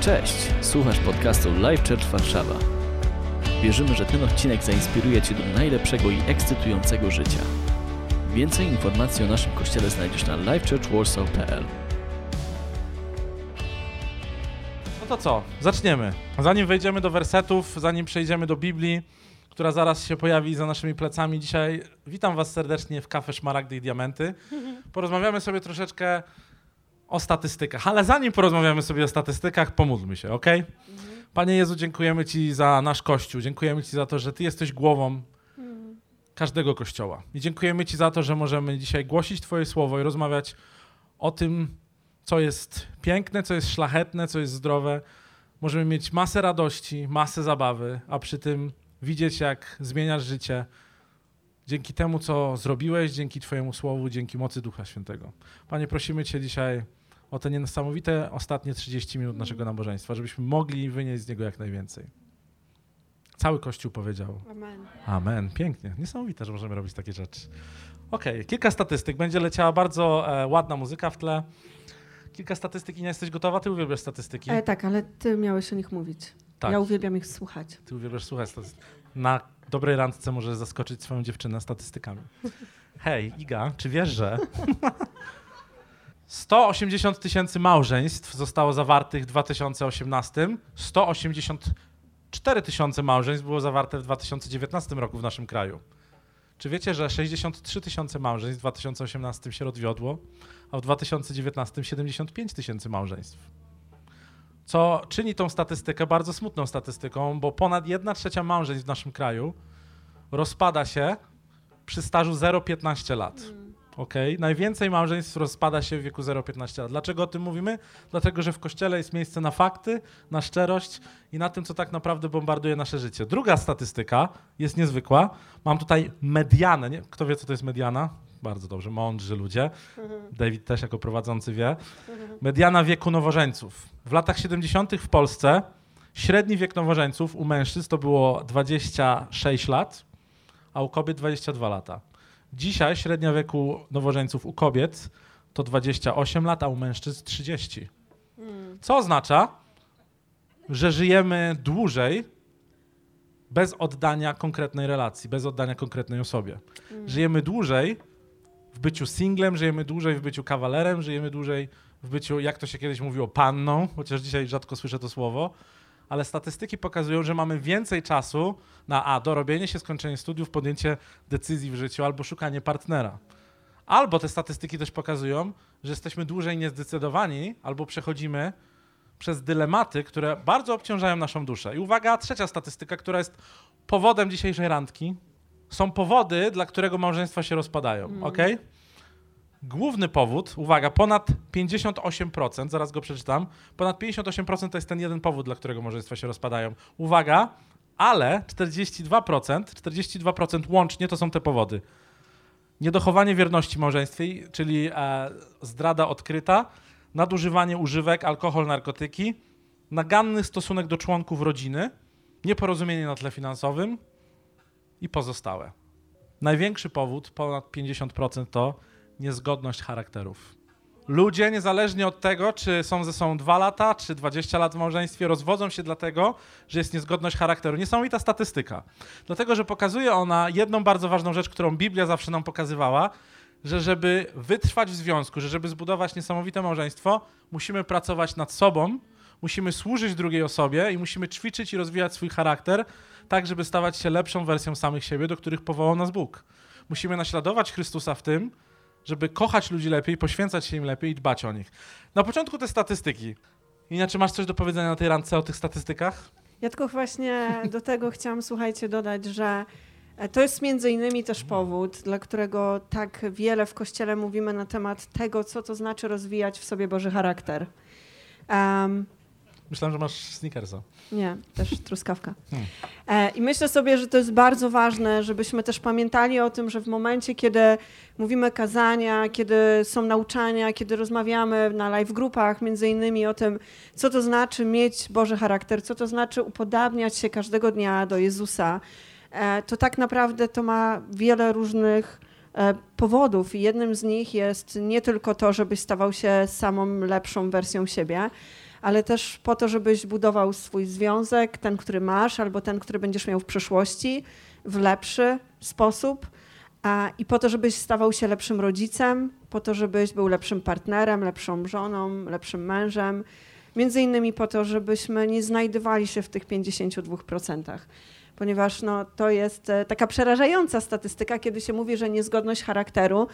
Cześć, słuchasz podcastu Live Church Warszawa. Wierzymy, że ten odcinek zainspiruje Cię do najlepszego i ekscytującego życia. Więcej informacji o naszym kościele znajdziesz na livechurchwarsaw.pl No to co? Zaczniemy. Zanim wejdziemy do wersetów, zanim przejdziemy do Biblii, która zaraz się pojawi za naszymi plecami dzisiaj, witam Was serdecznie w Kafe Szmaragdy i Diamenty. Porozmawiamy sobie troszeczkę o statystykach, ale zanim porozmawiamy sobie o statystykach, pomódlmy się, ok? Panie Jezu, dziękujemy Ci za nasz Kościół, dziękujemy Ci za to, że Ty jesteś głową każdego Kościoła. I dziękujemy Ci za to, że możemy dzisiaj głosić Twoje słowo i rozmawiać o tym, co jest piękne, co jest szlachetne, co jest zdrowe. Możemy mieć masę radości, masę zabawy, a przy tym widzieć, jak zmieniasz życie dzięki temu, co zrobiłeś, dzięki Twojemu słowu, dzięki mocy Ducha Świętego. Panie, prosimy Cię dzisiaj o te niesamowite ostatnie 30 minut naszego nabożeństwa, żebyśmy mogli wynieść z niego jak najwięcej. Cały Kościół powiedział Amen. Amen. Pięknie. Niesamowite, że możemy robić takie rzeczy. Okej, kilka statystyk. Będzie leciała bardzo e, ładna muzyka w tle. Kilka statystyk i nie jesteś gotowa? Ty uwielbiasz statystyki? E, tak, ale ty miałeś o nich mówić. Tak. Ja uwielbiam ich słuchać. Ty uwielbiasz słuchać statystyk. Na dobrej randce możesz zaskoczyć swoją dziewczynę statystykami. Hej, Iga, czy wiesz, że 180 tysięcy małżeństw zostało zawartych w 2018, 184 tysiące małżeństw było zawarte w 2019 roku w naszym kraju. Czy wiecie, że 63 tysiące małżeństw w 2018 się rozwiodło, a w 2019 75 tysięcy małżeństw? Co czyni tą statystykę bardzo smutną statystyką, bo ponad 1 trzecia małżeństw w naszym kraju rozpada się przy stażu 0,15 lat. Okay? Najwięcej małżeństw rozpada się w wieku 0,15 lat. Dlaczego o tym mówimy? Dlatego, że w kościele jest miejsce na fakty, na szczerość i na tym, co tak naprawdę bombarduje nasze życie. Druga statystyka jest niezwykła. Mam tutaj medianę. Nie? Kto wie, co to jest mediana? Bardzo dobrze, mądrzy ludzie. David też jako prowadzący wie. Mediana wieku nowożeńców. W latach 70. w Polsce średni wiek nowożeńców u mężczyzn to było 26 lat, a u kobiet 22 lata. Dzisiaj średnia wieku nowożeńców u kobiet to 28 lat, a u mężczyzn 30. Co oznacza, że żyjemy dłużej bez oddania konkretnej relacji, bez oddania konkretnej osobie. Żyjemy dłużej w byciu singlem, żyjemy dłużej w byciu kawalerem, żyjemy dłużej w byciu, jak to się kiedyś mówiło, panną, chociaż dzisiaj rzadko słyszę to słowo, ale statystyki pokazują, że mamy więcej czasu na A, dorobienie się, skończenie studiów, podjęcie decyzji w życiu albo szukanie partnera. Albo te statystyki też pokazują, że jesteśmy dłużej niezdecydowani albo przechodzimy przez dylematy, które bardzo obciążają naszą duszę. I uwaga, trzecia statystyka, która jest powodem dzisiejszej randki. Są powody, dla którego małżeństwa się rozpadają, ok? Główny powód, uwaga, ponad 58%, zaraz go przeczytam, ponad 58% to jest ten jeden powód, dla którego małżeństwa się rozpadają. Uwaga, ale 42%, 42% łącznie to są te powody. Niedochowanie wierności małżeństwie, czyli e, zdrada odkryta, nadużywanie używek, alkohol, narkotyki, naganny stosunek do członków rodziny, nieporozumienie na tle finansowym i pozostałe. Największy powód, ponad 50%, to niezgodność charakterów. Ludzie, niezależnie od tego, czy są ze sobą 2 lata, czy 20 lat w małżeństwie, rozwodzą się dlatego, że jest niezgodność charakteru. Niesamowita statystyka. Dlatego, że pokazuje ona jedną bardzo ważną rzecz, którą Biblia zawsze nam pokazywała, że żeby wytrwać w związku, że żeby zbudować niesamowite małżeństwo, musimy pracować nad sobą, musimy służyć drugiej osobie i musimy ćwiczyć i rozwijać swój charakter, tak żeby stawać się lepszą wersją samych siebie, do których powołał nas Bóg. Musimy naśladować Chrystusa w tym, żeby kochać ludzi lepiej, poświęcać się im lepiej i dbać o nich. Na początku te statystyki. Inaczej masz coś do powiedzenia na tej randce o tych statystykach? Ja tylko właśnie do tego chciałam, słuchajcie, dodać, że e, to jest między innymi też powód, dla którego tak wiele w Kościele mówimy na temat tego, co to znaczy rozwijać w sobie Boży charakter. Um, Myślałem, że masz sneakersa. nie, też truskawka. Hmm. E, I myślę sobie, że to jest bardzo ważne, żebyśmy też pamiętali o tym, że w momencie, kiedy mówimy kazania, kiedy są nauczania, kiedy rozmawiamy na live grupach, między innymi o tym, co to znaczy mieć Boży charakter, co to znaczy upodabniać się każdego dnia do Jezusa, e, to tak naprawdę to ma wiele różnych e, powodów. I jednym z nich jest nie tylko to, żebyś stawał się samą lepszą wersją siebie, ale też po to, żebyś budował swój związek, ten, który masz, albo ten, który będziesz miał w przyszłości, w lepszy sposób. I po to, żebyś stawał się lepszym rodzicem, po to, żebyś był lepszym partnerem, lepszą żoną, lepszym mężem. Między innymi po to, żebyśmy nie znajdowali się w tych 52% ponieważ no, to jest e, taka przerażająca statystyka, kiedy się mówi, że niezgodność charakteru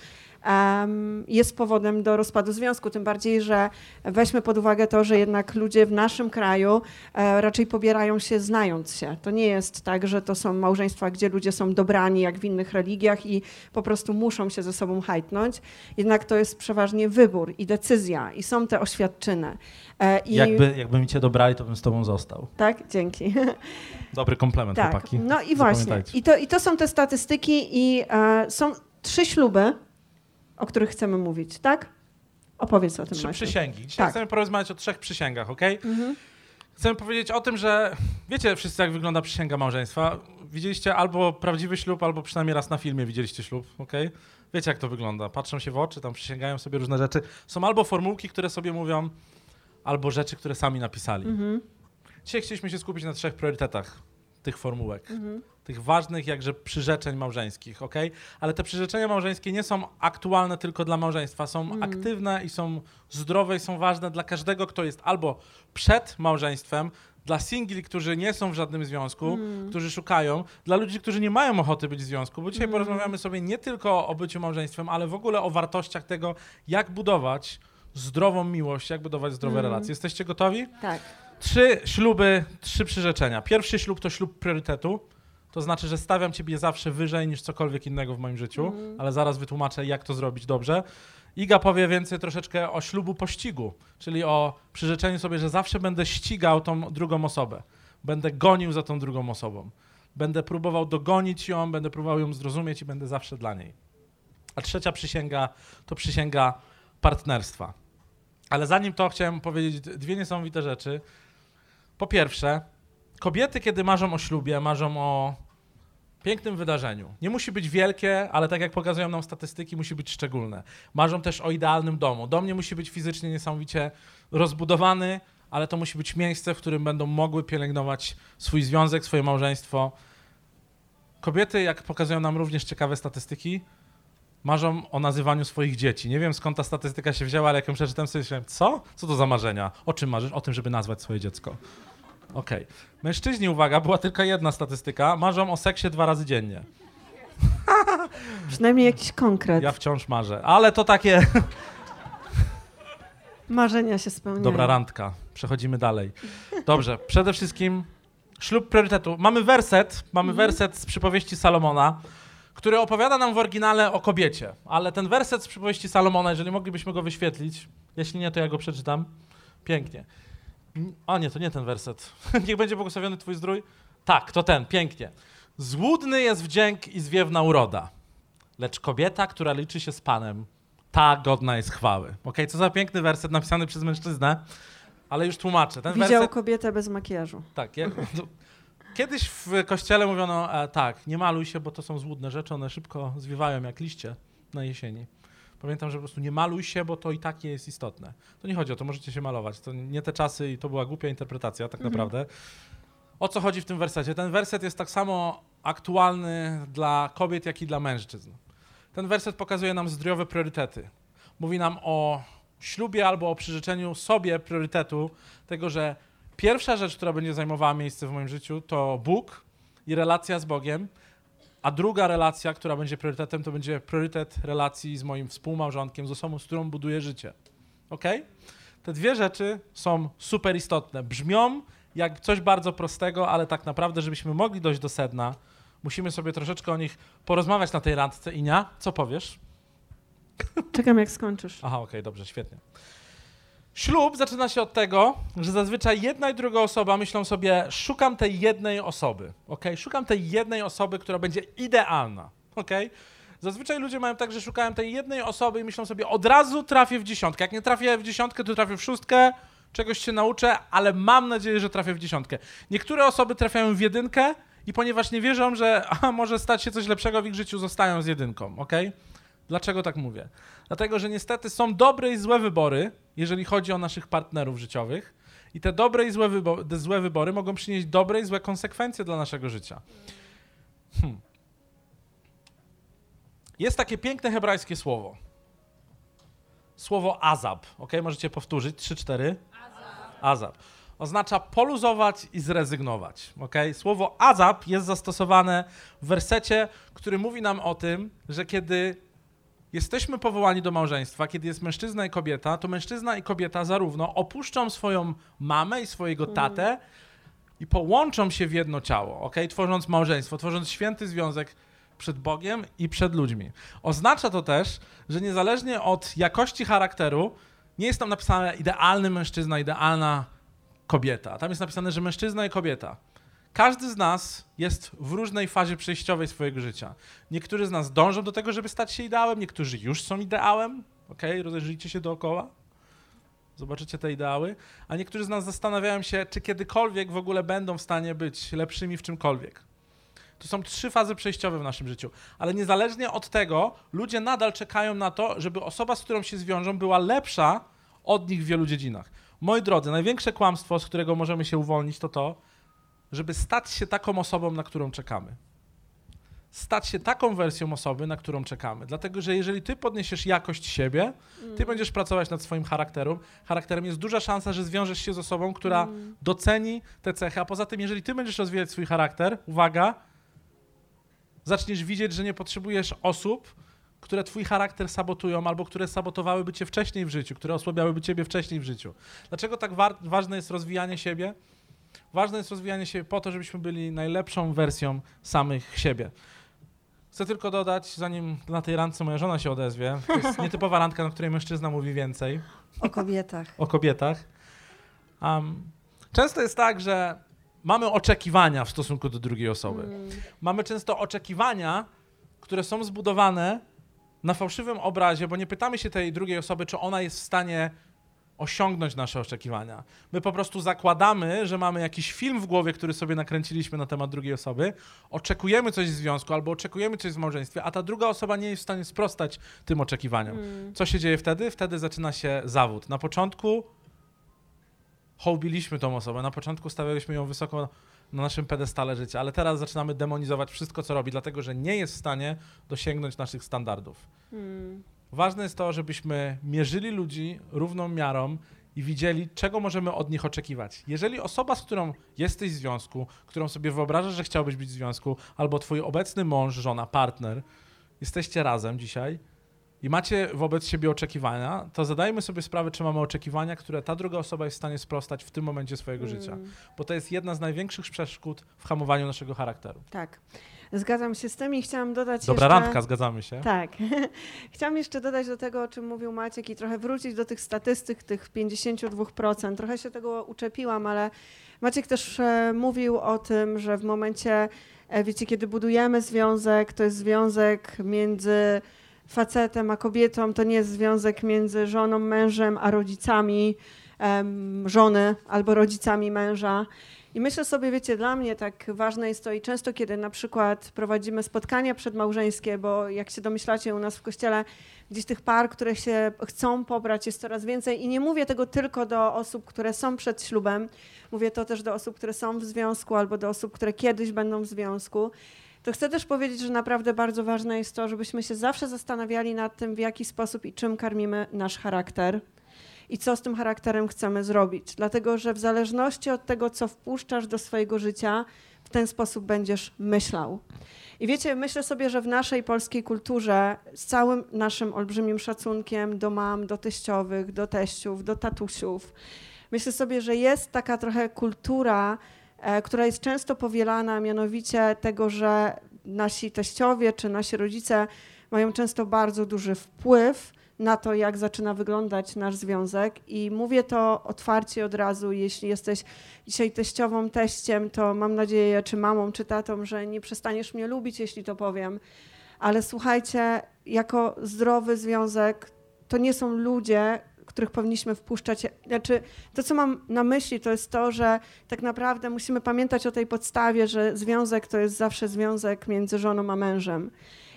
jest powodem do rozpadu związku. Tym bardziej, że weźmy pod uwagę to, że jednak ludzie w naszym kraju e, raczej pobierają się znając się. To nie jest tak, że to są małżeństwa, gdzie ludzie są dobrani jak w innych religiach i po prostu muszą się ze sobą hajtnąć. Jednak to jest przeważnie wybór i decyzja i są te oświadczyny. E, I... Jakby, jakby mi cię dobrali, to bym z tobą został. Tak, dzięki. Dobry komplement, tak. chłopaki. No i właśnie. I to, I to są te statystyki i e, są trzy śluby, o których chcemy mówić, tak? Opowiedz o tym. Trzy przysięgi. Dzisiaj tak. chcemy porozmawiać o trzech przysięgach, ok? Mhm. Chcemy powiedzieć o tym, że wiecie wszyscy, jak wygląda przysięga małżeństwa. Widzieliście albo prawdziwy ślub, albo przynajmniej raz na filmie widzieliście ślub, ok? Wiecie, jak to wygląda. Patrzą się w oczy, tam przysięgają sobie różne rzeczy. Są albo formułki, które sobie mówią, albo rzeczy, które sami napisali. Mhm. Dzisiaj chcieliśmy się skupić na trzech priorytetach tych formułek. Mhm. Tych ważnych jakże przyrzeczeń małżeńskich, ok? Ale te przyrzeczenia małżeńskie nie są aktualne tylko dla małżeństwa, są mhm. aktywne i są zdrowe i są ważne dla każdego, kto jest albo przed małżeństwem, dla singli, którzy nie są w żadnym związku, mm. którzy szukają, dla ludzi, którzy nie mają ochoty być w związku, bo dzisiaj mm. porozmawiamy sobie nie tylko o byciu małżeństwem, ale w ogóle o wartościach tego, jak budować zdrową miłość, jak budować zdrowe mm. relacje. Jesteście gotowi? Tak. Trzy śluby, trzy przyrzeczenia. Pierwszy ślub to ślub priorytetu. To znaczy, że stawiam ciebie zawsze wyżej niż cokolwiek innego w moim życiu, mm. ale zaraz wytłumaczę, jak to zrobić dobrze. Iga powie więcej troszeczkę o ślubu pościgu, czyli o przyrzeczeniu sobie, że zawsze będę ścigał tą drugą osobę. Będę gonił za tą drugą osobą. Będę próbował dogonić ją, będę próbował ją zrozumieć i będę zawsze dla niej. A trzecia przysięga to przysięga partnerstwa. Ale zanim to chciałem powiedzieć dwie niesamowite rzeczy. Po pierwsze, kobiety, kiedy marzą o ślubie, marzą o pięknym wydarzeniu. Nie musi być wielkie, ale tak jak pokazują nam statystyki, musi być szczególne. Marzą też o idealnym domu. Dom nie musi być fizycznie niesamowicie rozbudowany, ale to musi być miejsce, w którym będą mogły pielęgnować swój związek, swoje małżeństwo. Kobiety, jak pokazują nam również ciekawe statystyki, marzą o nazywaniu swoich dzieci. Nie wiem skąd ta statystyka się wzięła, ale jak ją przeczytałem sobie myślałem, co? Co to za marzenia? O czym marzysz? O tym, żeby nazwać swoje dziecko. Okej. Okay. Mężczyźni, uwaga, była tylko jedna statystyka. Marzą o seksie dwa razy dziennie. Przynajmniej jakiś konkret. Ja wciąż marzę, ale to takie... Marzenia się spełniają. Dobra randka. Przechodzimy dalej. Dobrze, przede wszystkim ślub priorytetu. Mamy werset, mamy mhm. werset z przypowieści Salomona który opowiada nam w oryginale o kobiecie. Ale ten werset z przypowieści Salomona, jeżeli moglibyśmy go wyświetlić, jeśli nie, to ja go przeczytam. Pięknie. A nie, to nie ten werset. Niech będzie błogosławiony Twój zdrój. Tak, to ten, pięknie. Złudny jest wdzięk i zwiewna uroda, lecz kobieta, która liczy się z Panem, ta godna jest chwały. Ok, co za piękny werset napisany przez mężczyznę, ale już tłumaczę. Ten Widział werset... kobietę bez makijażu. Tak, ja... Kiedyś w kościele mówiono, e, tak, nie maluj się, bo to są złudne rzeczy, one szybko zwiewają jak liście na jesieni. Pamiętam, że po prostu nie maluj się, bo to i tak nie jest istotne. To nie chodzi o to, możecie się malować. To nie te czasy i to była głupia interpretacja tak mhm. naprawdę. O co chodzi w tym wersecie? Ten werset jest tak samo aktualny dla kobiet, jak i dla mężczyzn. Ten werset pokazuje nam zdrowe priorytety. Mówi nam o ślubie albo o przyrzeczeniu sobie priorytetu, tego, że Pierwsza rzecz, która będzie zajmowała miejsce w moim życiu, to Bóg i relacja z Bogiem. A druga relacja, która będzie priorytetem, to będzie priorytet relacji z moim współmałżonkiem, z osobą, z którą buduję życie. Ok? Te dwie rzeczy są super istotne. Brzmią jak coś bardzo prostego, ale tak naprawdę, żebyśmy mogli dojść do sedna, musimy sobie troszeczkę o nich porozmawiać na tej randce. Inia, co powiesz? Czekam, jak skończysz. Aha, okej, okay, dobrze, świetnie. Ślub zaczyna się od tego, że zazwyczaj jedna i druga osoba myślą sobie, szukam tej jednej osoby, ok? Szukam tej jednej osoby, która będzie idealna, ok? Zazwyczaj ludzie mają tak, że szukają tej jednej osoby i myślą sobie, od razu trafię w dziesiątkę. Jak nie trafię w dziesiątkę, to trafię w szóstkę, czegoś się nauczę, ale mam nadzieję, że trafię w dziesiątkę. Niektóre osoby trafiają w jedynkę i ponieważ nie wierzą, że a, może stać się coś lepszego w ich życiu, zostają z jedynką, ok? Dlaczego tak mówię? Dlatego, że niestety są dobre i złe wybory, jeżeli chodzi o naszych partnerów życiowych. I te dobre i złe, wybo- te złe wybory mogą przynieść dobre i złe konsekwencje dla naszego życia. Hmm. Jest takie piękne hebrajskie słowo. Słowo azab. Ok, możecie powtórzyć. Trzy, cztery. Azab. Oznacza poluzować i zrezygnować. Ok? Słowo azab jest zastosowane w wersecie, który mówi nam o tym, że kiedy jesteśmy powołani do małżeństwa, kiedy jest mężczyzna i kobieta, to mężczyzna i kobieta zarówno opuszczą swoją mamę i swojego tatę i połączą się w jedno ciało, ok? Tworząc małżeństwo, tworząc święty związek przed Bogiem i przed ludźmi. Oznacza to też, że niezależnie od jakości charakteru, nie jest tam napisane idealny mężczyzna, idealna kobieta. Tam jest napisane, że mężczyzna i kobieta. Każdy z nas jest w różnej fazie przejściowej swojego życia. Niektórzy z nas dążą do tego, żeby stać się ideałem, niektórzy już są ideałem. Ok, rozejrzyjcie się dookoła. Zobaczycie te ideały. A niektórzy z nas zastanawiają się, czy kiedykolwiek w ogóle będą w stanie być lepszymi w czymkolwiek. To są trzy fazy przejściowe w naszym życiu. Ale niezależnie od tego, ludzie nadal czekają na to, żeby osoba, z którą się zwiążą, była lepsza od nich w wielu dziedzinach. Moi drodzy, największe kłamstwo, z którego możemy się uwolnić, to to, żeby stać się taką osobą, na którą czekamy. Stać się taką wersją osoby, na którą czekamy. Dlatego, że jeżeli ty podniesiesz jakość siebie, ty będziesz pracować nad swoim charakterem, charakterem jest duża szansa, że zwiążesz się z osobą, która doceni te cechy. A poza tym, jeżeli ty będziesz rozwijać swój charakter, uwaga, zaczniesz widzieć, że nie potrzebujesz osób, które twój charakter sabotują albo które sabotowałyby cię wcześniej w życiu, które osłabiałyby ciebie wcześniej w życiu. Dlaczego tak wa- ważne jest rozwijanie siebie? Ważne jest rozwijanie się po to, żebyśmy byli najlepszą wersją samych siebie. Chcę tylko dodać, zanim na tej randce moja żona się odezwie, to jest nietypowa randka, na której mężczyzna mówi więcej O kobietach. o kobietach. Um, często jest tak, że mamy oczekiwania w stosunku do drugiej osoby. Mm. Mamy często oczekiwania, które są zbudowane na fałszywym obrazie, bo nie pytamy się tej drugiej osoby, czy ona jest w stanie osiągnąć nasze oczekiwania. My po prostu zakładamy, że mamy jakiś film w głowie, który sobie nakręciliśmy na temat drugiej osoby, oczekujemy coś w związku albo oczekujemy coś w małżeństwie, a ta druga osoba nie jest w stanie sprostać tym oczekiwaniom. Mm. Co się dzieje wtedy? Wtedy zaczyna się zawód. Na początku hołbiliśmy tą osobę, na początku stawialiśmy ją wysoko na naszym pedestale życia, ale teraz zaczynamy demonizować wszystko, co robi, dlatego że nie jest w stanie dosięgnąć naszych standardów. Mm. Ważne jest to, żebyśmy mierzyli ludzi równą miarą i widzieli, czego możemy od nich oczekiwać. Jeżeli osoba, z którą jesteś w związku, którą sobie wyobrażasz, że chciałbyś być w związku, albo twój obecny mąż, żona, partner, jesteście razem dzisiaj i macie wobec siebie oczekiwania, to zadajmy sobie sprawę, czy mamy oczekiwania, które ta druga osoba jest w stanie sprostać w tym momencie swojego życia. Mm. Bo to jest jedna z największych przeszkód w hamowaniu naszego charakteru. Tak. Zgadzam się z tym i chciałam dodać Dobra jeszcze... randka, zgadzamy się. Tak. Chciałam jeszcze dodać do tego, o czym mówił Maciek i trochę wrócić do tych statystyk, tych 52%. Trochę się tego uczepiłam, ale Maciek też e, mówił o tym, że w momencie, e, wiecie, kiedy budujemy związek, to jest związek między facetem a kobietą, to nie jest związek między żoną, mężem, a rodzicami żony albo rodzicami męża. I myślę sobie, wiecie, dla mnie tak ważne jest to i często, kiedy na przykład prowadzimy spotkania przedmałżeńskie, bo jak się domyślacie u nas w kościele, gdzieś tych par, które się chcą pobrać jest coraz więcej. I nie mówię tego tylko do osób, które są przed ślubem, mówię to też do osób, które są w związku albo do osób, które kiedyś będą w związku. To chcę też powiedzieć, że naprawdę bardzo ważne jest to, żebyśmy się zawsze zastanawiali nad tym, w jaki sposób i czym karmimy nasz charakter i co z tym charakterem chcemy zrobić. Dlatego, że w zależności od tego, co wpuszczasz do swojego życia, w ten sposób będziesz myślał. I wiecie, myślę sobie, że w naszej polskiej kulturze z całym naszym olbrzymim szacunkiem do mam, do teściowych, do teściów, do tatusiów, myślę sobie, że jest taka trochę kultura, e, która jest często powielana, mianowicie tego, że nasi teściowie czy nasi rodzice mają często bardzo duży wpływ na to, jak zaczyna wyglądać nasz związek. I mówię to otwarcie od razu, jeśli jesteś dzisiaj teściową, teściem, to mam nadzieję, czy mamą, czy tatą, że nie przestaniesz mnie lubić, jeśli to powiem. Ale słuchajcie, jako zdrowy związek, to nie są ludzie, których powinniśmy wpuszczać. Znaczy, to, co mam na myśli, to jest to, że tak naprawdę musimy pamiętać o tej podstawie, że związek to jest zawsze związek między żoną a mężem.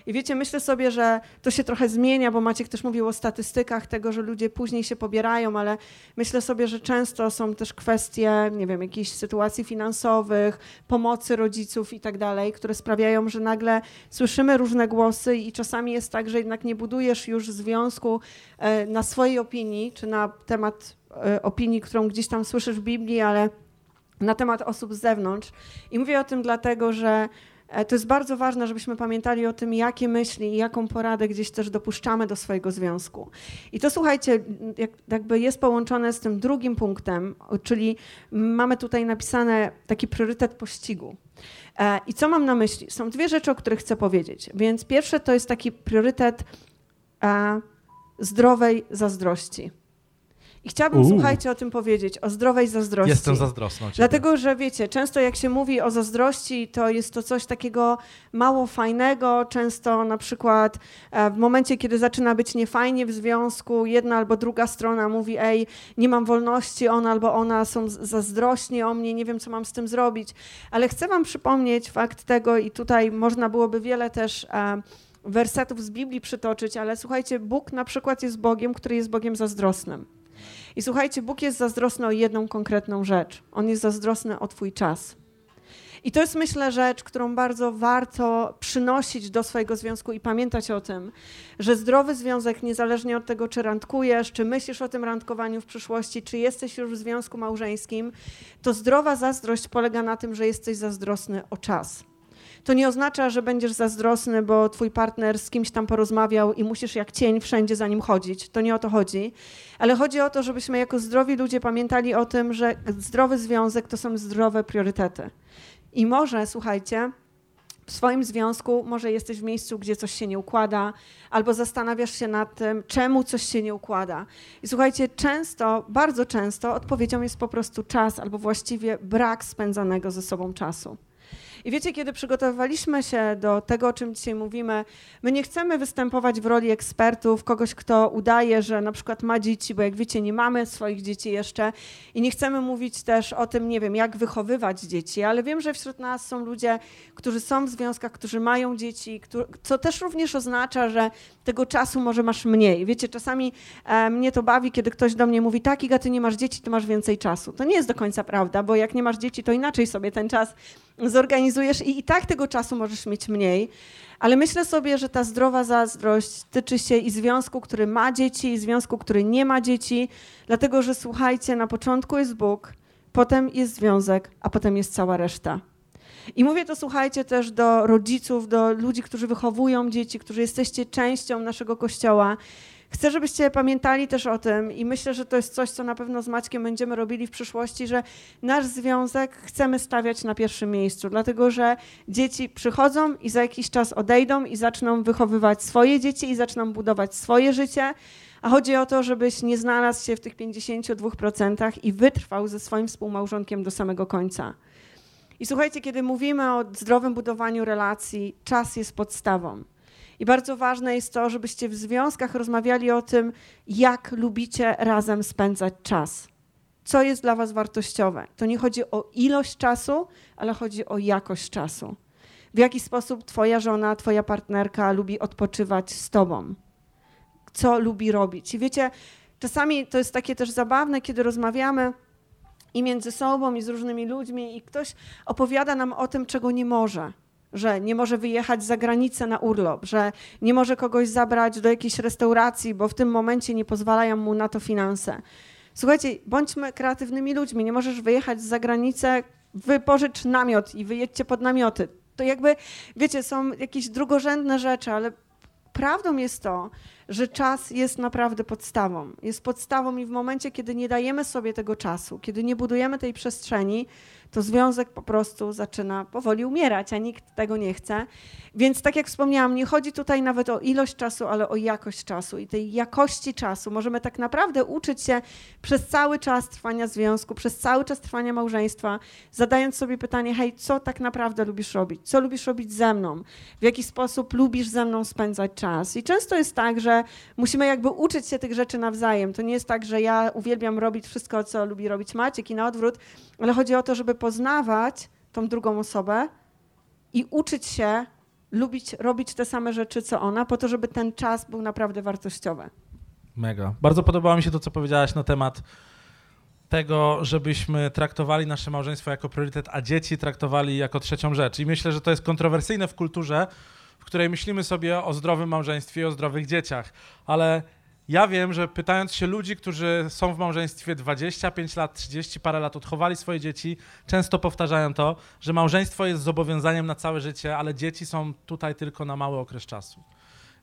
I wiecie, myślę sobie, że to się trochę zmienia, bo Maciek też mówił o statystykach tego, że ludzie później się pobierają, ale myślę sobie, że często są też kwestie, nie wiem, jakichś sytuacji finansowych, pomocy rodziców i tak dalej, które sprawiają, że nagle słyszymy różne głosy i czasami jest tak, że jednak nie budujesz już związku e, na swojej opinii, czy na temat e, opinii, którą gdzieś tam słyszysz w Biblii, ale na temat osób z zewnątrz. I mówię o tym dlatego, że to jest bardzo ważne, żebyśmy pamiętali o tym, jakie myśli i jaką poradę gdzieś też dopuszczamy do swojego związku. I to słuchajcie, jakby jest połączone z tym drugim punktem, czyli mamy tutaj napisane taki priorytet pościgu. E, I co mam na myśli? Są dwie rzeczy, o których chcę powiedzieć. Więc pierwsze to jest taki priorytet e, zdrowej zazdrości. I chciałabym, słuchajcie, o tym powiedzieć, o zdrowej zazdrości. Jestem zazdrosny. Dlatego, że wiecie, często jak się mówi o zazdrości, to jest to coś takiego mało fajnego. Często na przykład e, w momencie, kiedy zaczyna być niefajnie w związku, jedna albo druga strona mówi, ej, nie mam wolności, on albo ona są zazdrośni o mnie, nie wiem, co mam z tym zrobić. Ale chcę wam przypomnieć fakt tego i tutaj można byłoby wiele też... E, wersetów z Biblii przytoczyć, ale słuchajcie, Bóg na przykład jest Bogiem, który jest Bogiem zazdrosnym. I słuchajcie, Bóg jest zazdrosny o jedną konkretną rzecz. On jest zazdrosny o Twój czas. I to jest, myślę, rzecz, którą bardzo warto przynosić do swojego związku i pamiętać o tym, że zdrowy związek, niezależnie od tego, czy randkujesz, czy myślisz o tym randkowaniu w przyszłości, czy jesteś już w związku małżeńskim, to zdrowa zazdrość polega na tym, że jesteś zazdrosny o czas. To nie oznacza, że będziesz zazdrosny, bo twój partner z kimś tam porozmawiał i musisz jak cień wszędzie za nim chodzić. To nie o to chodzi. Ale chodzi o to, żebyśmy jako zdrowi ludzie pamiętali o tym, że zdrowy związek to są zdrowe priorytety. I może, słuchajcie, w swoim związku może jesteś w miejscu, gdzie coś się nie układa, albo zastanawiasz się nad tym, czemu coś się nie układa. I słuchajcie, często, bardzo często odpowiedzią jest po prostu czas, albo właściwie brak spędzanego ze sobą czasu. I wiecie, kiedy przygotowywaliśmy się do tego, o czym dzisiaj mówimy, my nie chcemy występować w roli ekspertów, kogoś, kto udaje, że na przykład ma dzieci, bo jak wiecie, nie mamy swoich dzieci jeszcze i nie chcemy mówić też o tym, nie wiem, jak wychowywać dzieci, ale wiem, że wśród nas są ludzie, którzy są w związkach, którzy mają dzieci, co też również oznacza, że tego czasu może masz mniej. Wiecie, czasami e, mnie to bawi, kiedy ktoś do mnie mówi, tak, Iga, ty nie masz dzieci, to masz więcej czasu. To nie jest do końca prawda, bo jak nie masz dzieci, to inaczej sobie ten czas zorganizujesz i i tak tego czasu możesz mieć mniej. Ale myślę sobie, że ta zdrowa zazdrość tyczy się i związku, który ma dzieci, i związku, który nie ma dzieci, dlatego że słuchajcie, na początku jest Bóg, potem jest związek, a potem jest cała reszta. I mówię to, słuchajcie, też do rodziców, do ludzi, którzy wychowują dzieci, którzy jesteście częścią naszego kościoła. Chcę, żebyście pamiętali też o tym i myślę, że to jest coś, co na pewno z Maćkiem będziemy robili w przyszłości, że nasz związek chcemy stawiać na pierwszym miejscu, dlatego że dzieci przychodzą i za jakiś czas odejdą i zaczną wychowywać swoje dzieci i zaczną budować swoje życie. A chodzi o to, żebyś nie znalazł się w tych 52% i wytrwał ze swoim współmałżonkiem do samego końca. I słuchajcie, kiedy mówimy o zdrowym budowaniu relacji, czas jest podstawą. I bardzo ważne jest to, żebyście w związkach rozmawiali o tym, jak lubicie razem spędzać czas. Co jest dla Was wartościowe. To nie chodzi o ilość czasu, ale chodzi o jakość czasu. W jaki sposób Twoja żona, Twoja partnerka lubi odpoczywać z Tobą. Co lubi robić. I wiecie, czasami to jest takie też zabawne, kiedy rozmawiamy i między sobą, i z różnymi ludźmi, i ktoś opowiada nam o tym, czego nie może że nie może wyjechać za granicę na urlop, że nie może kogoś zabrać do jakiejś restauracji, bo w tym momencie nie pozwalają mu na to finanse. Słuchajcie, bądźmy kreatywnymi ludźmi. Nie możesz wyjechać za granicę, wypożycz namiot i wyjedźcie pod namioty. To jakby, wiecie, są jakieś drugorzędne rzeczy, ale prawdą jest to, że czas jest naprawdę podstawą. Jest podstawą i w momencie, kiedy nie dajemy sobie tego czasu, kiedy nie budujemy tej przestrzeni, to związek po prostu zaczyna powoli umierać, a nikt tego nie chce. Więc tak jak wspomniałam, nie chodzi tutaj nawet o ilość czasu, ale o jakość czasu. I tej jakości czasu możemy tak naprawdę uczyć się przez cały czas trwania związku, przez cały czas trwania małżeństwa, zadając sobie pytanie, hej, co tak naprawdę lubisz robić? Co lubisz robić ze mną? W jaki sposób lubisz ze mną spędzać czas? I często jest tak, że musimy jakby uczyć się tych rzeczy nawzajem. To nie jest tak, że ja uwielbiam robić wszystko, co lubi robić Maciek i na odwrót, ale chodzi o to, żeby poznawać tą drugą osobę i uczyć się lubić, robić te same rzeczy, co ona, po to, żeby ten czas był naprawdę wartościowy. Mega. Bardzo podobało mi się to, co powiedziałaś na temat tego, żebyśmy traktowali nasze małżeństwo jako priorytet, a dzieci traktowali jako trzecią rzecz. I myślę, że to jest kontrowersyjne w kulturze, w której myślimy sobie o zdrowym małżeństwie i o zdrowych dzieciach. Ale ja wiem, że pytając się ludzi, którzy są w małżeństwie 25 lat, 30 parę lat, odchowali swoje dzieci, często powtarzają to, że małżeństwo jest zobowiązaniem na całe życie, ale dzieci są tutaj tylko na mały okres czasu.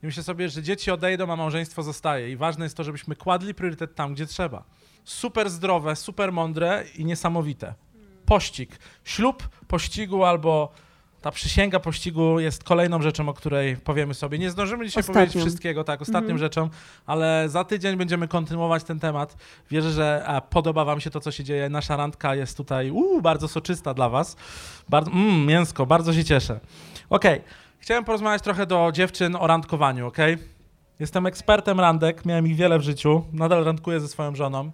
I myślę sobie, że dzieci odejdą, a małżeństwo zostaje. I ważne jest to, żebyśmy kładli priorytet tam, gdzie trzeba. Super zdrowe, super mądre i niesamowite. Pościg. Ślub pościgu albo ta przysięga pościgu jest kolejną rzeczą, o której powiemy sobie. Nie zdążymy dzisiaj Ostatnią. powiedzieć wszystkiego, tak, ostatnią Mhm. rzeczą, ale za tydzień będziemy kontynuować ten temat. Wierzę, że a, podoba wam się to, co się dzieje. Nasza randka jest tutaj uu, bardzo soczysta dla was. Bardzo, mm, mięsko, bardzo się cieszę. Okej, chciałem porozmawiać trochę do dziewczyn o randkowaniu, okej? Jestem ekspertem randek, miałem ich wiele w życiu, nadal randkuję ze swoją żoną,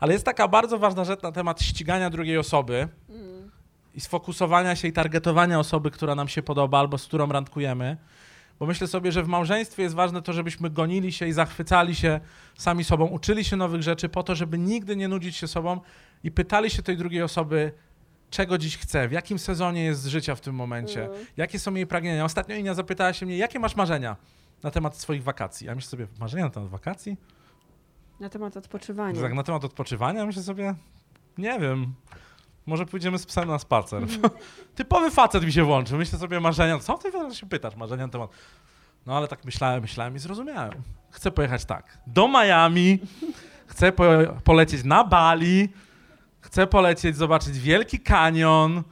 ale jest taka bardzo ważna rzecz na temat ścigania drugiej osoby i sfokusowania się i targetowania osoby, która nam się podoba albo z którą randkujemy. Bo myślę sobie, że w małżeństwie jest ważne to, żebyśmy gonili się i zachwycali się sami sobą, uczyli się nowych rzeczy po to, żeby nigdy nie nudzić się sobą i pytali się tej drugiej osoby, czego dziś chce, w jakim sezonie jest życia w tym momencie, jakie są jej pragnienia. Ostatnio Inia zapytała się mnie, jakie masz marzenia na temat swoich wakacji. Ja myślę sobie, marzenia na temat wakacji? Na temat odpoczywania. Tak, na temat odpoczywania myślę sobie, nie wiem. Może pójdziemy z psem na spacer. Typowy facet mi się włączy. Myślę sobie marzenia. Co ty się pytasz? Marzenia temat. No ale tak myślałem, myślałem i zrozumiałem. Chcę pojechać tak. Do Miami. Chcę po, polecieć na Bali. Chcę polecieć, zobaczyć Wielki Kanion.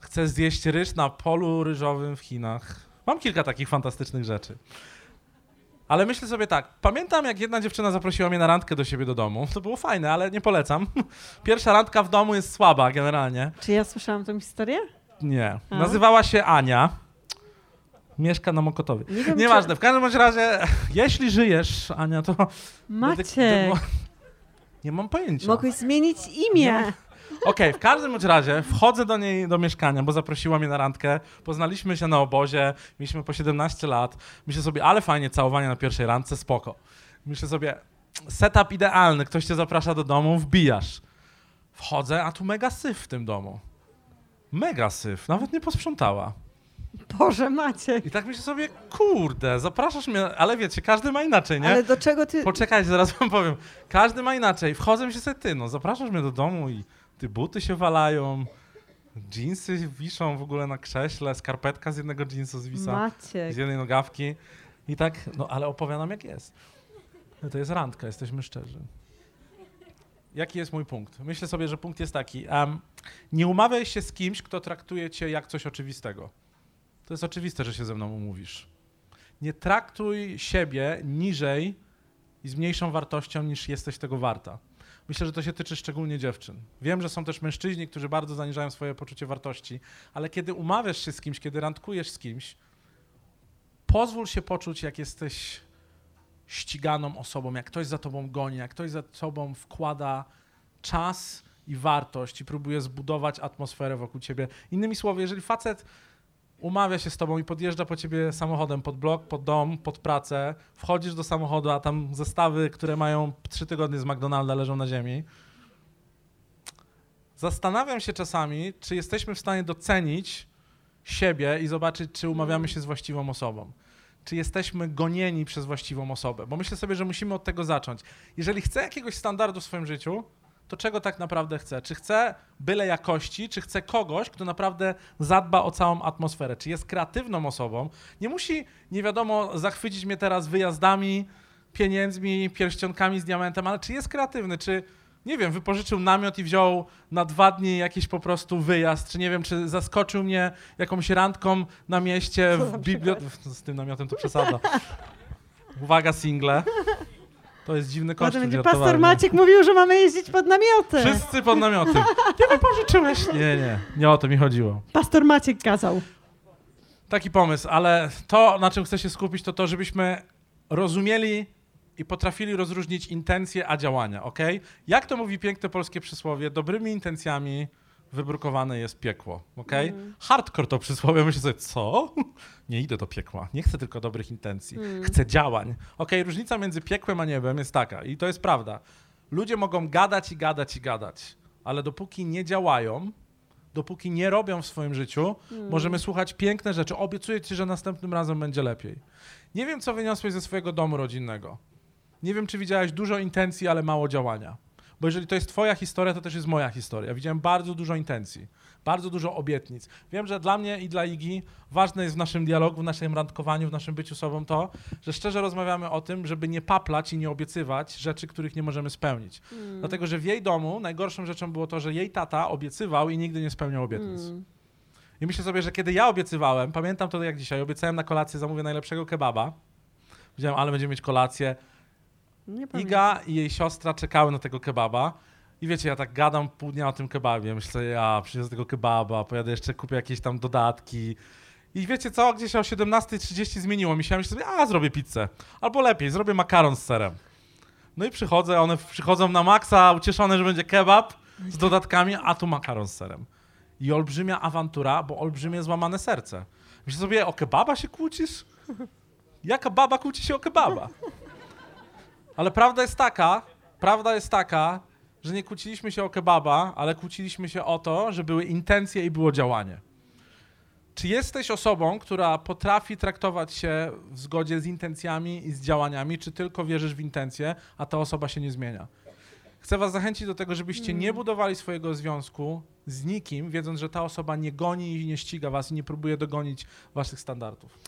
Chcę zjeść ryż na polu ryżowym w Chinach. Mam kilka takich fantastycznych rzeczy. Ale myślę sobie tak, pamiętam jak jedna dziewczyna zaprosiła mnie na randkę do siebie do domu. To było fajne, ale nie polecam. Pierwsza randka w domu jest słaba generalnie. Czy ja słyszałam tę historię? Nie. A? Nazywała się Ania. Mieszka na Mokotowie. Nie wiem, Nieważne, w każdym bądź razie, jeśli żyjesz, Ania, to... Maciek, Nie mam pojęcia. mogłeś zmienić imię. Okej, w każdym bądź razie wchodzę do niej do mieszkania, bo zaprosiła mnie na randkę. Poznaliśmy się na obozie, mieliśmy po 17 lat. Myślę sobie, ale fajnie, całowanie na pierwszej randce, spoko. Myślę sobie, setup idealny, ktoś cię zaprasza do domu, wbijasz. Wchodzę, a tu mega syf w tym domu. Mega syf, nawet nie posprzątała. Boże, Maciek. I tak myślę sobie, kurde, zapraszasz mnie, ale wiecie, każdy ma inaczej, nie? Ale do czego ty... Poczekajcie, zaraz wam powiem. Każdy ma inaczej. Wchodzę i się sobie, ty, no zapraszasz mnie do domu i ty buty się walają, dżinsy wiszą w ogóle na krześle, skarpetka z jednego dżinsu zwisa, Maciek. z jednej nogawki. I tak, no ale opowiadam jak jest. No, To jest randka, jesteśmy szczerzy. Jaki jest mój punkt? Myślę sobie, że punkt jest taki. em, nie umawiaj się z kimś, kto traktuje cię jak coś oczywistego. To jest oczywiste, że się ze mną umówisz. Nie traktuj siebie niżej i z mniejszą wartością niż jesteś tego warta. Myślę, że to się tyczy szczególnie dziewczyn. Wiem, że są też mężczyźni, którzy bardzo zaniżają swoje poczucie wartości, ale kiedy umawiasz się z kimś, kiedy randkujesz z kimś, pozwól się poczuć, jak jesteś ściganą osobą, jak ktoś za tobą goni, jak ktoś za tobą wkłada czas i wartość i próbuje zbudować atmosferę wokół ciebie. Innymi słowy, jeżeli facet umawia się z tobą i podjeżdża po ciebie samochodem pod blok, pod dom, pod pracę, wchodzisz do samochodu, a tam zestawy, które mają trzy tygodnie z McDonalda leżą na ziemi. Zastanawiam się czasami, czy jesteśmy w stanie docenić siebie i zobaczyć, czy umawiamy się z właściwą osobą. Czy jesteśmy gonieni przez właściwą osobę? Bo myślę sobie, że musimy od tego zacząć. Jeżeli chcę jakiegoś standardu w swoim życiu, to czego tak naprawdę chcę? Czy chcę byle jakości, czy chcę kogoś, kto naprawdę zadba o całą atmosferę? Czy jest kreatywną osobą? Nie musi, nie wiadomo, zachwycić mnie teraz wyjazdami, pieniędzmi, pierścionkami z diamentem, ale czy jest kreatywny? Czy, nie wiem, wypożyczył namiot i wziął na dwa dni jakiś po prostu wyjazd? Czy nie wiem, czy zaskoczył mnie jakąś randką na mieście w bibliotece? Z tym namiotem to przesada. Uwaga, single. To jest dziwny Potem kościół będzie żartowarny. pastor Maciek mówił, że mamy jeździć pod namioty. Wszyscy pod namiotem. Nie wypożyczyłeś? Nie, nie. Nie o to mi chodziło. Pastor Maciek kazał. Taki pomysł, ale to, na czym chcę się skupić, to to, żebyśmy rozumieli i potrafili rozróżnić intencje a działania, ok? Jak to mówi piękne polskie przysłowie, dobrymi intencjami wybrukowane jest piekło, ok? Mm. Hardcore to przysłowie, myślę sobie, co? Nie idę do piekła, nie chcę tylko dobrych intencji, mm. chcę działań. Ok, różnica między piekłem a niebem jest taka i to jest prawda. Ludzie mogą gadać i gadać i gadać, ale dopóki nie działają, dopóki nie robią w swoim życiu, mm. możemy słuchać piękne rzeczy. Obiecuję ci, że następnym razem będzie lepiej. Nie wiem, co wyniosłeś ze swojego domu rodzinnego. Nie wiem, czy widziałeś dużo intencji, ale mało działania. Bo jeżeli to jest twoja historia, to też jest moja historia. Widziałem bardzo dużo intencji, bardzo dużo obietnic. Wiem, że dla mnie i dla Igi ważne jest w naszym dialogu, w naszym randkowaniu, w naszym byciu sobą to, że szczerze rozmawiamy o tym, żeby nie paplać i nie obiecywać rzeczy, których nie możemy spełnić. Mm. Dlatego, że w jej domu najgorszą rzeczą było to, że jej tata obiecywał i nigdy nie spełniał obietnic. Mm. I myślę sobie, że kiedy ja obiecywałem, pamiętam to jak dzisiaj, obiecałem na kolację, zamówię najlepszego kebaba. Powiedziałem, ale będziemy mieć kolację Iga i jej siostra czekały na tego kebaba. I wiecie, ja tak gadam pół dnia o tym kebabie. Myślę, ja przyjdę tego kebaba, pojadę jeszcze, kupię jakieś tam dodatki. I wiecie co, gdzieś o 17.30 zmieniło mi się. Myślę sobie, a zrobię pizzę. Albo lepiej, zrobię makaron z serem. No i przychodzę, one przychodzą na maksa, ucieszone, że będzie kebab z dodatkami, a tu makaron z serem. I olbrzymia awantura, bo olbrzymie złamane serce. Myślę sobie, o kebaba się kłócisz? Jaka baba kłóci się o kebaba? Ale prawda jest taka, prawda jest taka, że nie kłóciliśmy się o kebaba, ale kłóciliśmy się o to, że były intencje i było działanie. Czy jesteś osobą, która potrafi traktować się w zgodzie z intencjami i z działaniami, czy tylko wierzysz w intencje, a ta osoba się nie zmienia? Chcę was zachęcić do tego, żebyście nie mm. budowali swojego związku z nikim, wiedząc, że ta osoba nie goni i nie ściga was i nie próbuje dogonić waszych standardów.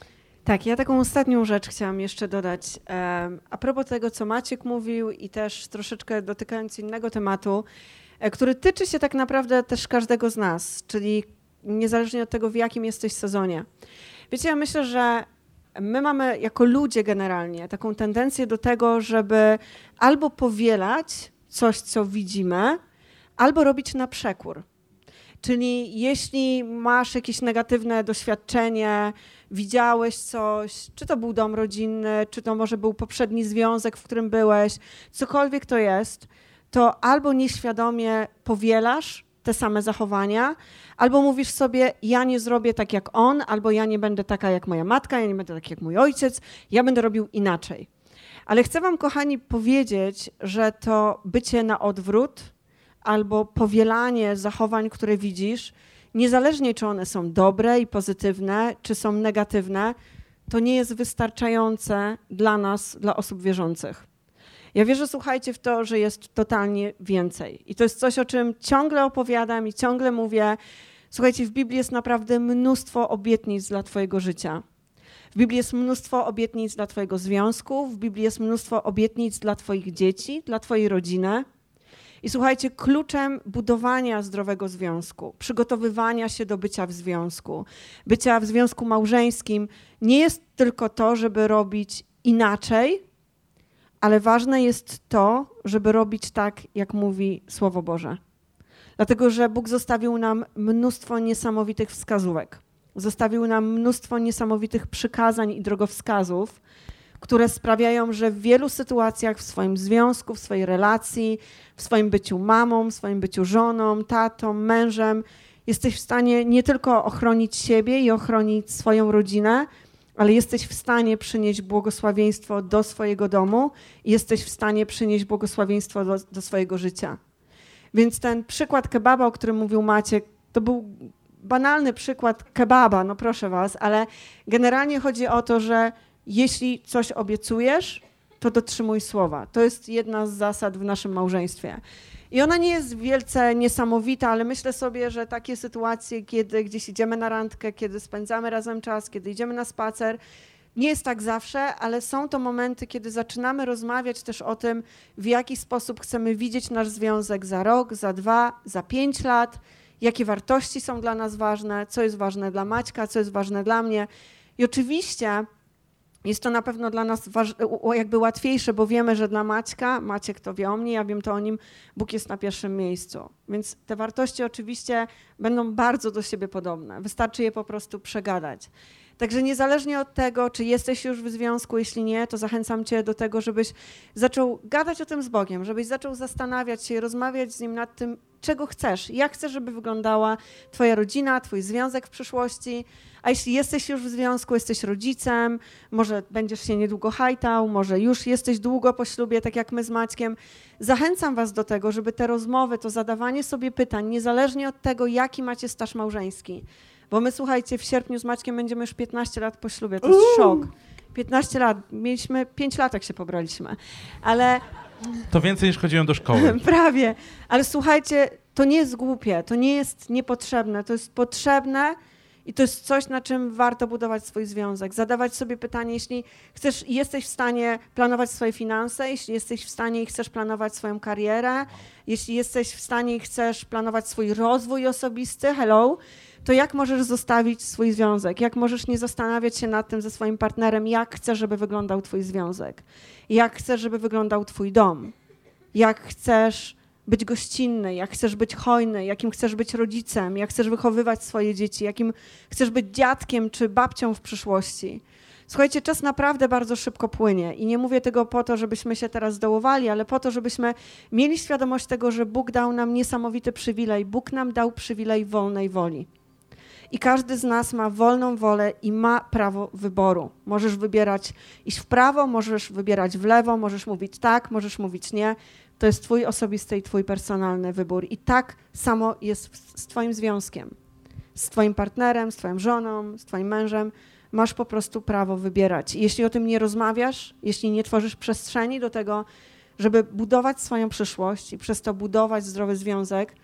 Tak, ja taką ostatnią rzecz chciałam jeszcze dodać. A propos tego, co Maciek mówił i też troszeczkę dotykając innego tematu, e, który tyczy się tak naprawdę też każdego z nas, czyli niezależnie od tego, w jakim jesteś sezonie. Wiecie, ja myślę, że my mamy jako ludzie generalnie taką tendencję do tego, żeby albo powielać coś, co widzimy, albo robić na przekór. Czyli jeśli masz jakieś negatywne doświadczenie, widziałeś coś, czy to był dom rodzinny, czy to może był poprzedni związek, w którym byłeś, cokolwiek to jest, to albo nieświadomie powielasz te same zachowania, albo mówisz sobie, ja nie zrobię tak jak on, albo ja nie będę taka jak moja matka, ja nie będę tak jak mój ojciec, ja będę robił inaczej. Ale chcę Wam, kochani, powiedzieć, że to bycie na odwrót albo powielanie zachowań, które widzisz, niezależnie czy one są dobre i pozytywne, czy są negatywne, to nie jest wystarczające dla nas, dla osób wierzących. Ja wierzę, słuchajcie, w to, że jest totalnie więcej. I to jest coś, o czym ciągle opowiadam i ciągle mówię. Słuchajcie, w Biblii jest naprawdę mnóstwo obietnic dla Twojego życia. W Biblii jest mnóstwo obietnic dla Twojego związku, w Biblii jest mnóstwo obietnic dla Twoich dzieci, dla Twojej rodziny. I słuchajcie, kluczem budowania zdrowego związku, przygotowywania się do bycia w związku, bycia w związku małżeńskim, nie jest tylko to, żeby robić inaczej, ale ważne jest to, żeby robić tak, jak mówi Słowo Boże. Dlatego, że Bóg zostawił nam mnóstwo niesamowitych wskazówek. Zostawił nam mnóstwo niesamowitych przykazań i drogowskazów, które sprawiają, że w wielu sytuacjach w swoim związku, w swojej relacji, w swoim byciu mamą, w swoim byciu żoną, tatą, mężem, jesteś w stanie nie tylko ochronić siebie i ochronić swoją rodzinę, ale jesteś w stanie przynieść błogosławieństwo do swojego domu i jesteś w stanie przynieść błogosławieństwo do, do swojego życia. Więc ten przykład kebaba, o którym mówił Maciek, to był banalny przykład kebaba, no proszę was, ale generalnie chodzi o to, że jeśli coś obiecujesz, to dotrzymuj słowa. To jest jedna z zasad w naszym małżeństwie. I ona nie jest wielce niesamowita, ale myślę sobie, że takie sytuacje, kiedy gdzieś idziemy na randkę, kiedy spędzamy razem czas, kiedy idziemy na spacer, nie jest tak zawsze, ale są to momenty, kiedy zaczynamy rozmawiać też o tym, w jaki sposób chcemy widzieć nasz związek za rok, za dwa, za pięć lat, jakie wartości są dla nas ważne, co jest ważne dla Maćka, co jest ważne dla mnie. I oczywiście jest to na pewno dla nas jakby łatwiejsze, bo wiemy, że dla Maćka, Maciek to wie o mnie, ja wiem to o nim, Bóg jest na pierwszym miejscu. Więc te wartości oczywiście będą bardzo do siebie podobne. Wystarczy je po prostu przegadać. Także niezależnie od tego, czy jesteś już w związku, jeśli nie, to zachęcam Cię do tego, żebyś zaczął gadać o tym z Bogiem, żebyś zaczął zastanawiać się, rozmawiać z Nim nad tym, czego chcesz, jak chcesz, żeby wyglądała Twoja rodzina, Twój związek w przyszłości. A jeśli jesteś już w związku, jesteś rodzicem, może będziesz się niedługo hajtał, może już jesteś długo po ślubie, tak jak my z Maćkiem, zachęcam Was do tego, żeby te rozmowy, to zadawanie sobie pytań, niezależnie od tego, jaki macie staż małżeński, bo my, słuchajcie, w sierpniu z Maćkiem będziemy już 15 lat po ślubie. To jest szok. 15 lat. Mieliśmy 5 lat, jak się pobraliśmy. Ale To więcej niż chodziłem do szkoły. prawie. Ale słuchajcie, to nie jest głupie, to nie jest niepotrzebne, to jest potrzebne i to jest coś, na czym warto budować swój związek. Zadawać sobie pytanie, jeśli chcesz i jesteś w stanie planować swoje finanse, jeśli jesteś w stanie i chcesz planować swoją karierę, jeśli jesteś w stanie i chcesz planować swój rozwój osobisty, hello, to jak możesz zostawić swój związek? Jak możesz nie zastanawiać się nad tym ze swoim partnerem, jak chcesz, żeby wyglądał twój związek? Jak chcesz, żeby wyglądał twój dom? Jak chcesz być gościnny, jak chcesz być hojny, jakim chcesz być rodzicem, jak chcesz wychowywać swoje dzieci, jakim chcesz być dziadkiem czy babcią w przyszłości. Słuchajcie, czas naprawdę bardzo szybko płynie i nie mówię tego po to, żebyśmy się teraz zdołowali, ale po to, żebyśmy mieli świadomość tego, że Bóg dał nam niesamowity przywilej. Bóg nam dał przywilej wolnej woli. I każdy z nas ma wolną wolę i ma prawo wyboru. Możesz wybierać iść w prawo, możesz wybierać w lewo, możesz mówić tak, możesz mówić nie. To jest Twój osobisty i Twój personalny wybór. I tak samo jest z Twoim związkiem. Z Twoim partnerem, z Twoją żoną, z Twoim mężem. Masz po prostu prawo wybierać. Jeśli o tym nie rozmawiasz, jeśli nie tworzysz przestrzeni do tego, żeby budować swoją przyszłość i przez to budować zdrowy związek,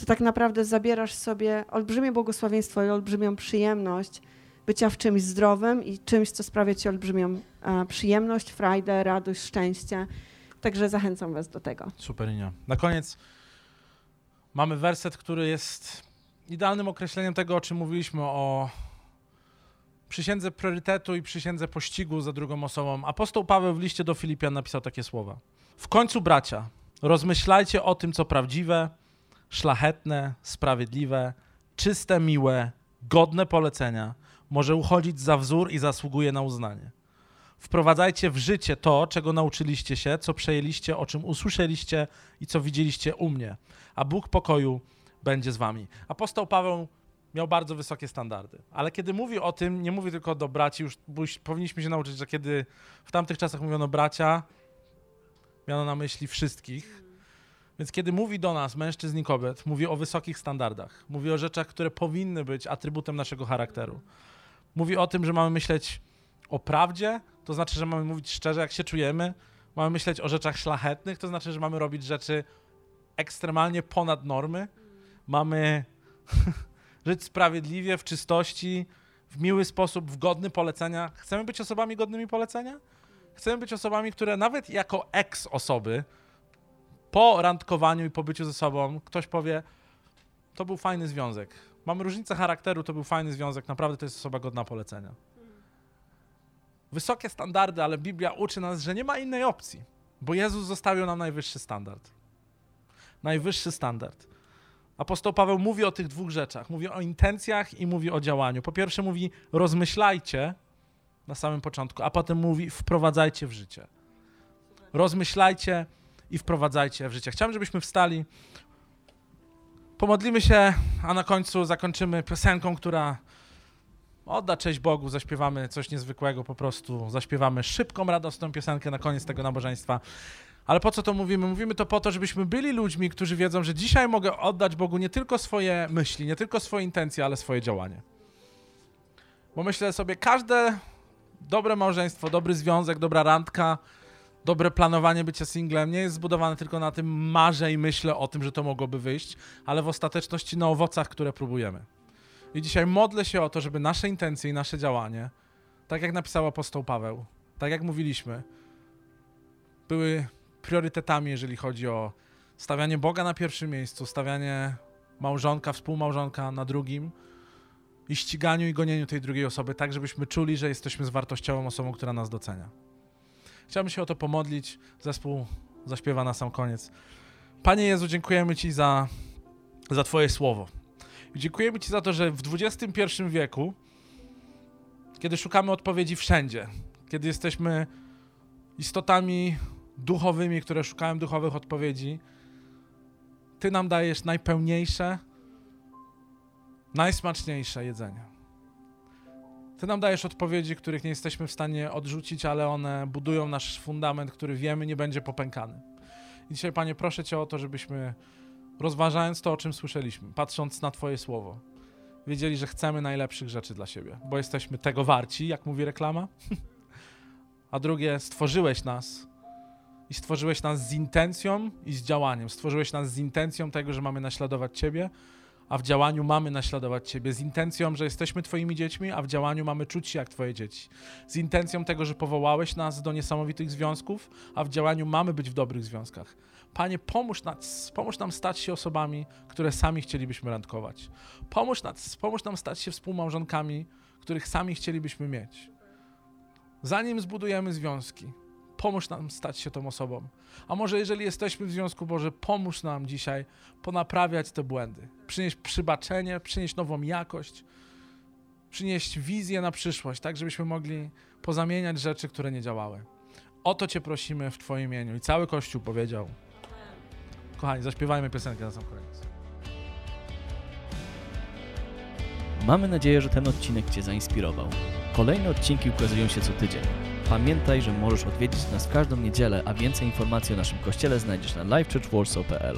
to tak naprawdę zabierasz sobie olbrzymie błogosławieństwo i olbrzymią przyjemność bycia w czymś zdrowym i czymś, co sprawia ci olbrzymią e, przyjemność, frajdę, radość, szczęście. Także zachęcam was do tego. Super, Inia. Na koniec mamy werset, który jest idealnym określeniem tego, o czym mówiliśmy, o przysiędze priorytetu i przysiędze pościgu za drugą osobą. Apostoł Paweł w liście do Filipian napisał takie słowa. W końcu, bracia, rozmyślajcie o tym, co prawdziwe, szlachetne, sprawiedliwe, czyste, miłe, godne polecenia, może uchodzić za wzór i zasługuje na uznanie. Wprowadzajcie w życie to, czego nauczyliście się, co przejęliście, o czym usłyszeliście i co widzieliście u mnie, a Bóg pokoju będzie z wami. Apostoł Paweł miał bardzo wysokie standardy, ale kiedy mówi o tym, nie mówi tylko do braci, już, powinniśmy się nauczyć, że kiedy w tamtych czasach mówiono bracia, miano na myśli wszystkich. Więc kiedy mówi do nas, mężczyzn i kobiet, mówi o wysokich standardach, mówi o rzeczach, które powinny być atrybutem naszego charakteru. Mówi o tym, że mamy myśleć o prawdzie, to znaczy, że mamy mówić szczerze, jak się czujemy. Mamy myśleć o rzeczach szlachetnych, to znaczy, że mamy robić rzeczy ekstremalnie ponad normy. Mamy żyć sprawiedliwie, w czystości, w miły sposób, w godny polecenia. Chcemy być osobami godnymi polecenia? Chcemy być osobami, które nawet jako ex osoby, po randkowaniu i pobyciu ze sobą, ktoś powie, to był fajny związek. Mamy różnicę charakteru, to był fajny związek, naprawdę to jest osoba godna polecenia wysokie standardy, ale Biblia uczy nas, że nie ma innej opcji, bo Jezus zostawił nam najwyższy standard. Najwyższy standard. Apostoł Paweł mówi o tych dwóch rzeczach. Mówi o intencjach i mówi o działaniu. Po pierwsze mówi rozmyślajcie na samym początku, a potem mówi wprowadzajcie w życie. Rozmyślajcie i wprowadzajcie w życie. Chciałem, żebyśmy wstali. Pomodlimy się, a na końcu zakończymy piosenką, która odda cześć Bogu, zaśpiewamy coś niezwykłego po prostu, zaśpiewamy szybką, radosną piosenkę na koniec tego nabożeństwa. Ale po co to mówimy? Mówimy to po to, żebyśmy byli ludźmi, którzy wiedzą, że dzisiaj mogę oddać Bogu nie tylko swoje myśli, nie tylko swoje intencje, ale swoje działanie. Bo myślę sobie, każde dobre małżeństwo, dobry związek, dobra randka, dobre planowanie bycia singlem nie jest zbudowane tylko na tym marzę i myślę o tym, że to mogłoby wyjść, ale w ostateczności na owocach, które próbujemy. I dzisiaj modlę się o to, żeby nasze intencje i nasze działanie, tak jak napisał apostoł Paweł, tak jak mówiliśmy, były priorytetami, jeżeli chodzi o stawianie Boga na pierwszym miejscu, stawianie małżonka, współmałżonka na drugim i ściganiu i gonieniu tej drugiej osoby, tak żebyśmy czuli, że jesteśmy zwartościową osobą, która nas docenia. Chciałbym się o to pomodlić. Zespół zaśpiewa na sam koniec. Panie Jezu, dziękujemy Ci za, za Twoje słowo. Dziękujemy Ci za to, że w XXI wieku kiedy szukamy odpowiedzi wszędzie, kiedy jesteśmy istotami duchowymi, które szukają duchowych odpowiedzi, Ty nam dajesz najpełniejsze, najsmaczniejsze jedzenie. Ty nam dajesz odpowiedzi, których nie jesteśmy w stanie odrzucić, ale one budują nasz fundament, który wiemy nie będzie popękany. I dzisiaj, Panie, proszę Cię o to, żebyśmy rozważając to, o czym słyszeliśmy, patrząc na Twoje słowo, wiedzieli, że chcemy najlepszych rzeczy dla siebie, bo jesteśmy tego warci, jak mówi reklama. A drugie, stworzyłeś nas i stworzyłeś nas z intencją i z działaniem. Stworzyłeś nas z intencją tego, że mamy naśladować Ciebie, a w działaniu mamy naśladować Ciebie. Z intencją, że jesteśmy Twoimi dziećmi, a w działaniu mamy czuć się jak Twoje dzieci. Z intencją tego, że powołałeś nas do niesamowitych związków, a w działaniu mamy być w dobrych związkach. Panie, pomóż, nas, pomóż nam stać się osobami, które sami chcielibyśmy randkować. Pomóż, nas, pomóż nam stać się współmałżonkami, których sami chcielibyśmy mieć. Zanim zbudujemy związki, pomóż nam stać się tą osobą. A może jeżeli jesteśmy w związku, Boże, pomóż nam dzisiaj ponaprawiać te błędy. Przynieść przybaczenie, przynieść nową jakość, przynieść wizję na przyszłość, tak żebyśmy mogli pozamieniać rzeczy, które nie działały. O to Cię prosimy w Twoim imieniu. I cały Kościół powiedział. Kochani, zaśpiewajmy piosenkę na sam koniec. Mamy nadzieję, że ten odcinek Cię zainspirował. Kolejne odcinki ukazują się co tydzień. Pamiętaj, że możesz odwiedzić nas każdą niedzielę, a więcej informacji o naszym kościele znajdziesz na livechurchwarsaw.pl.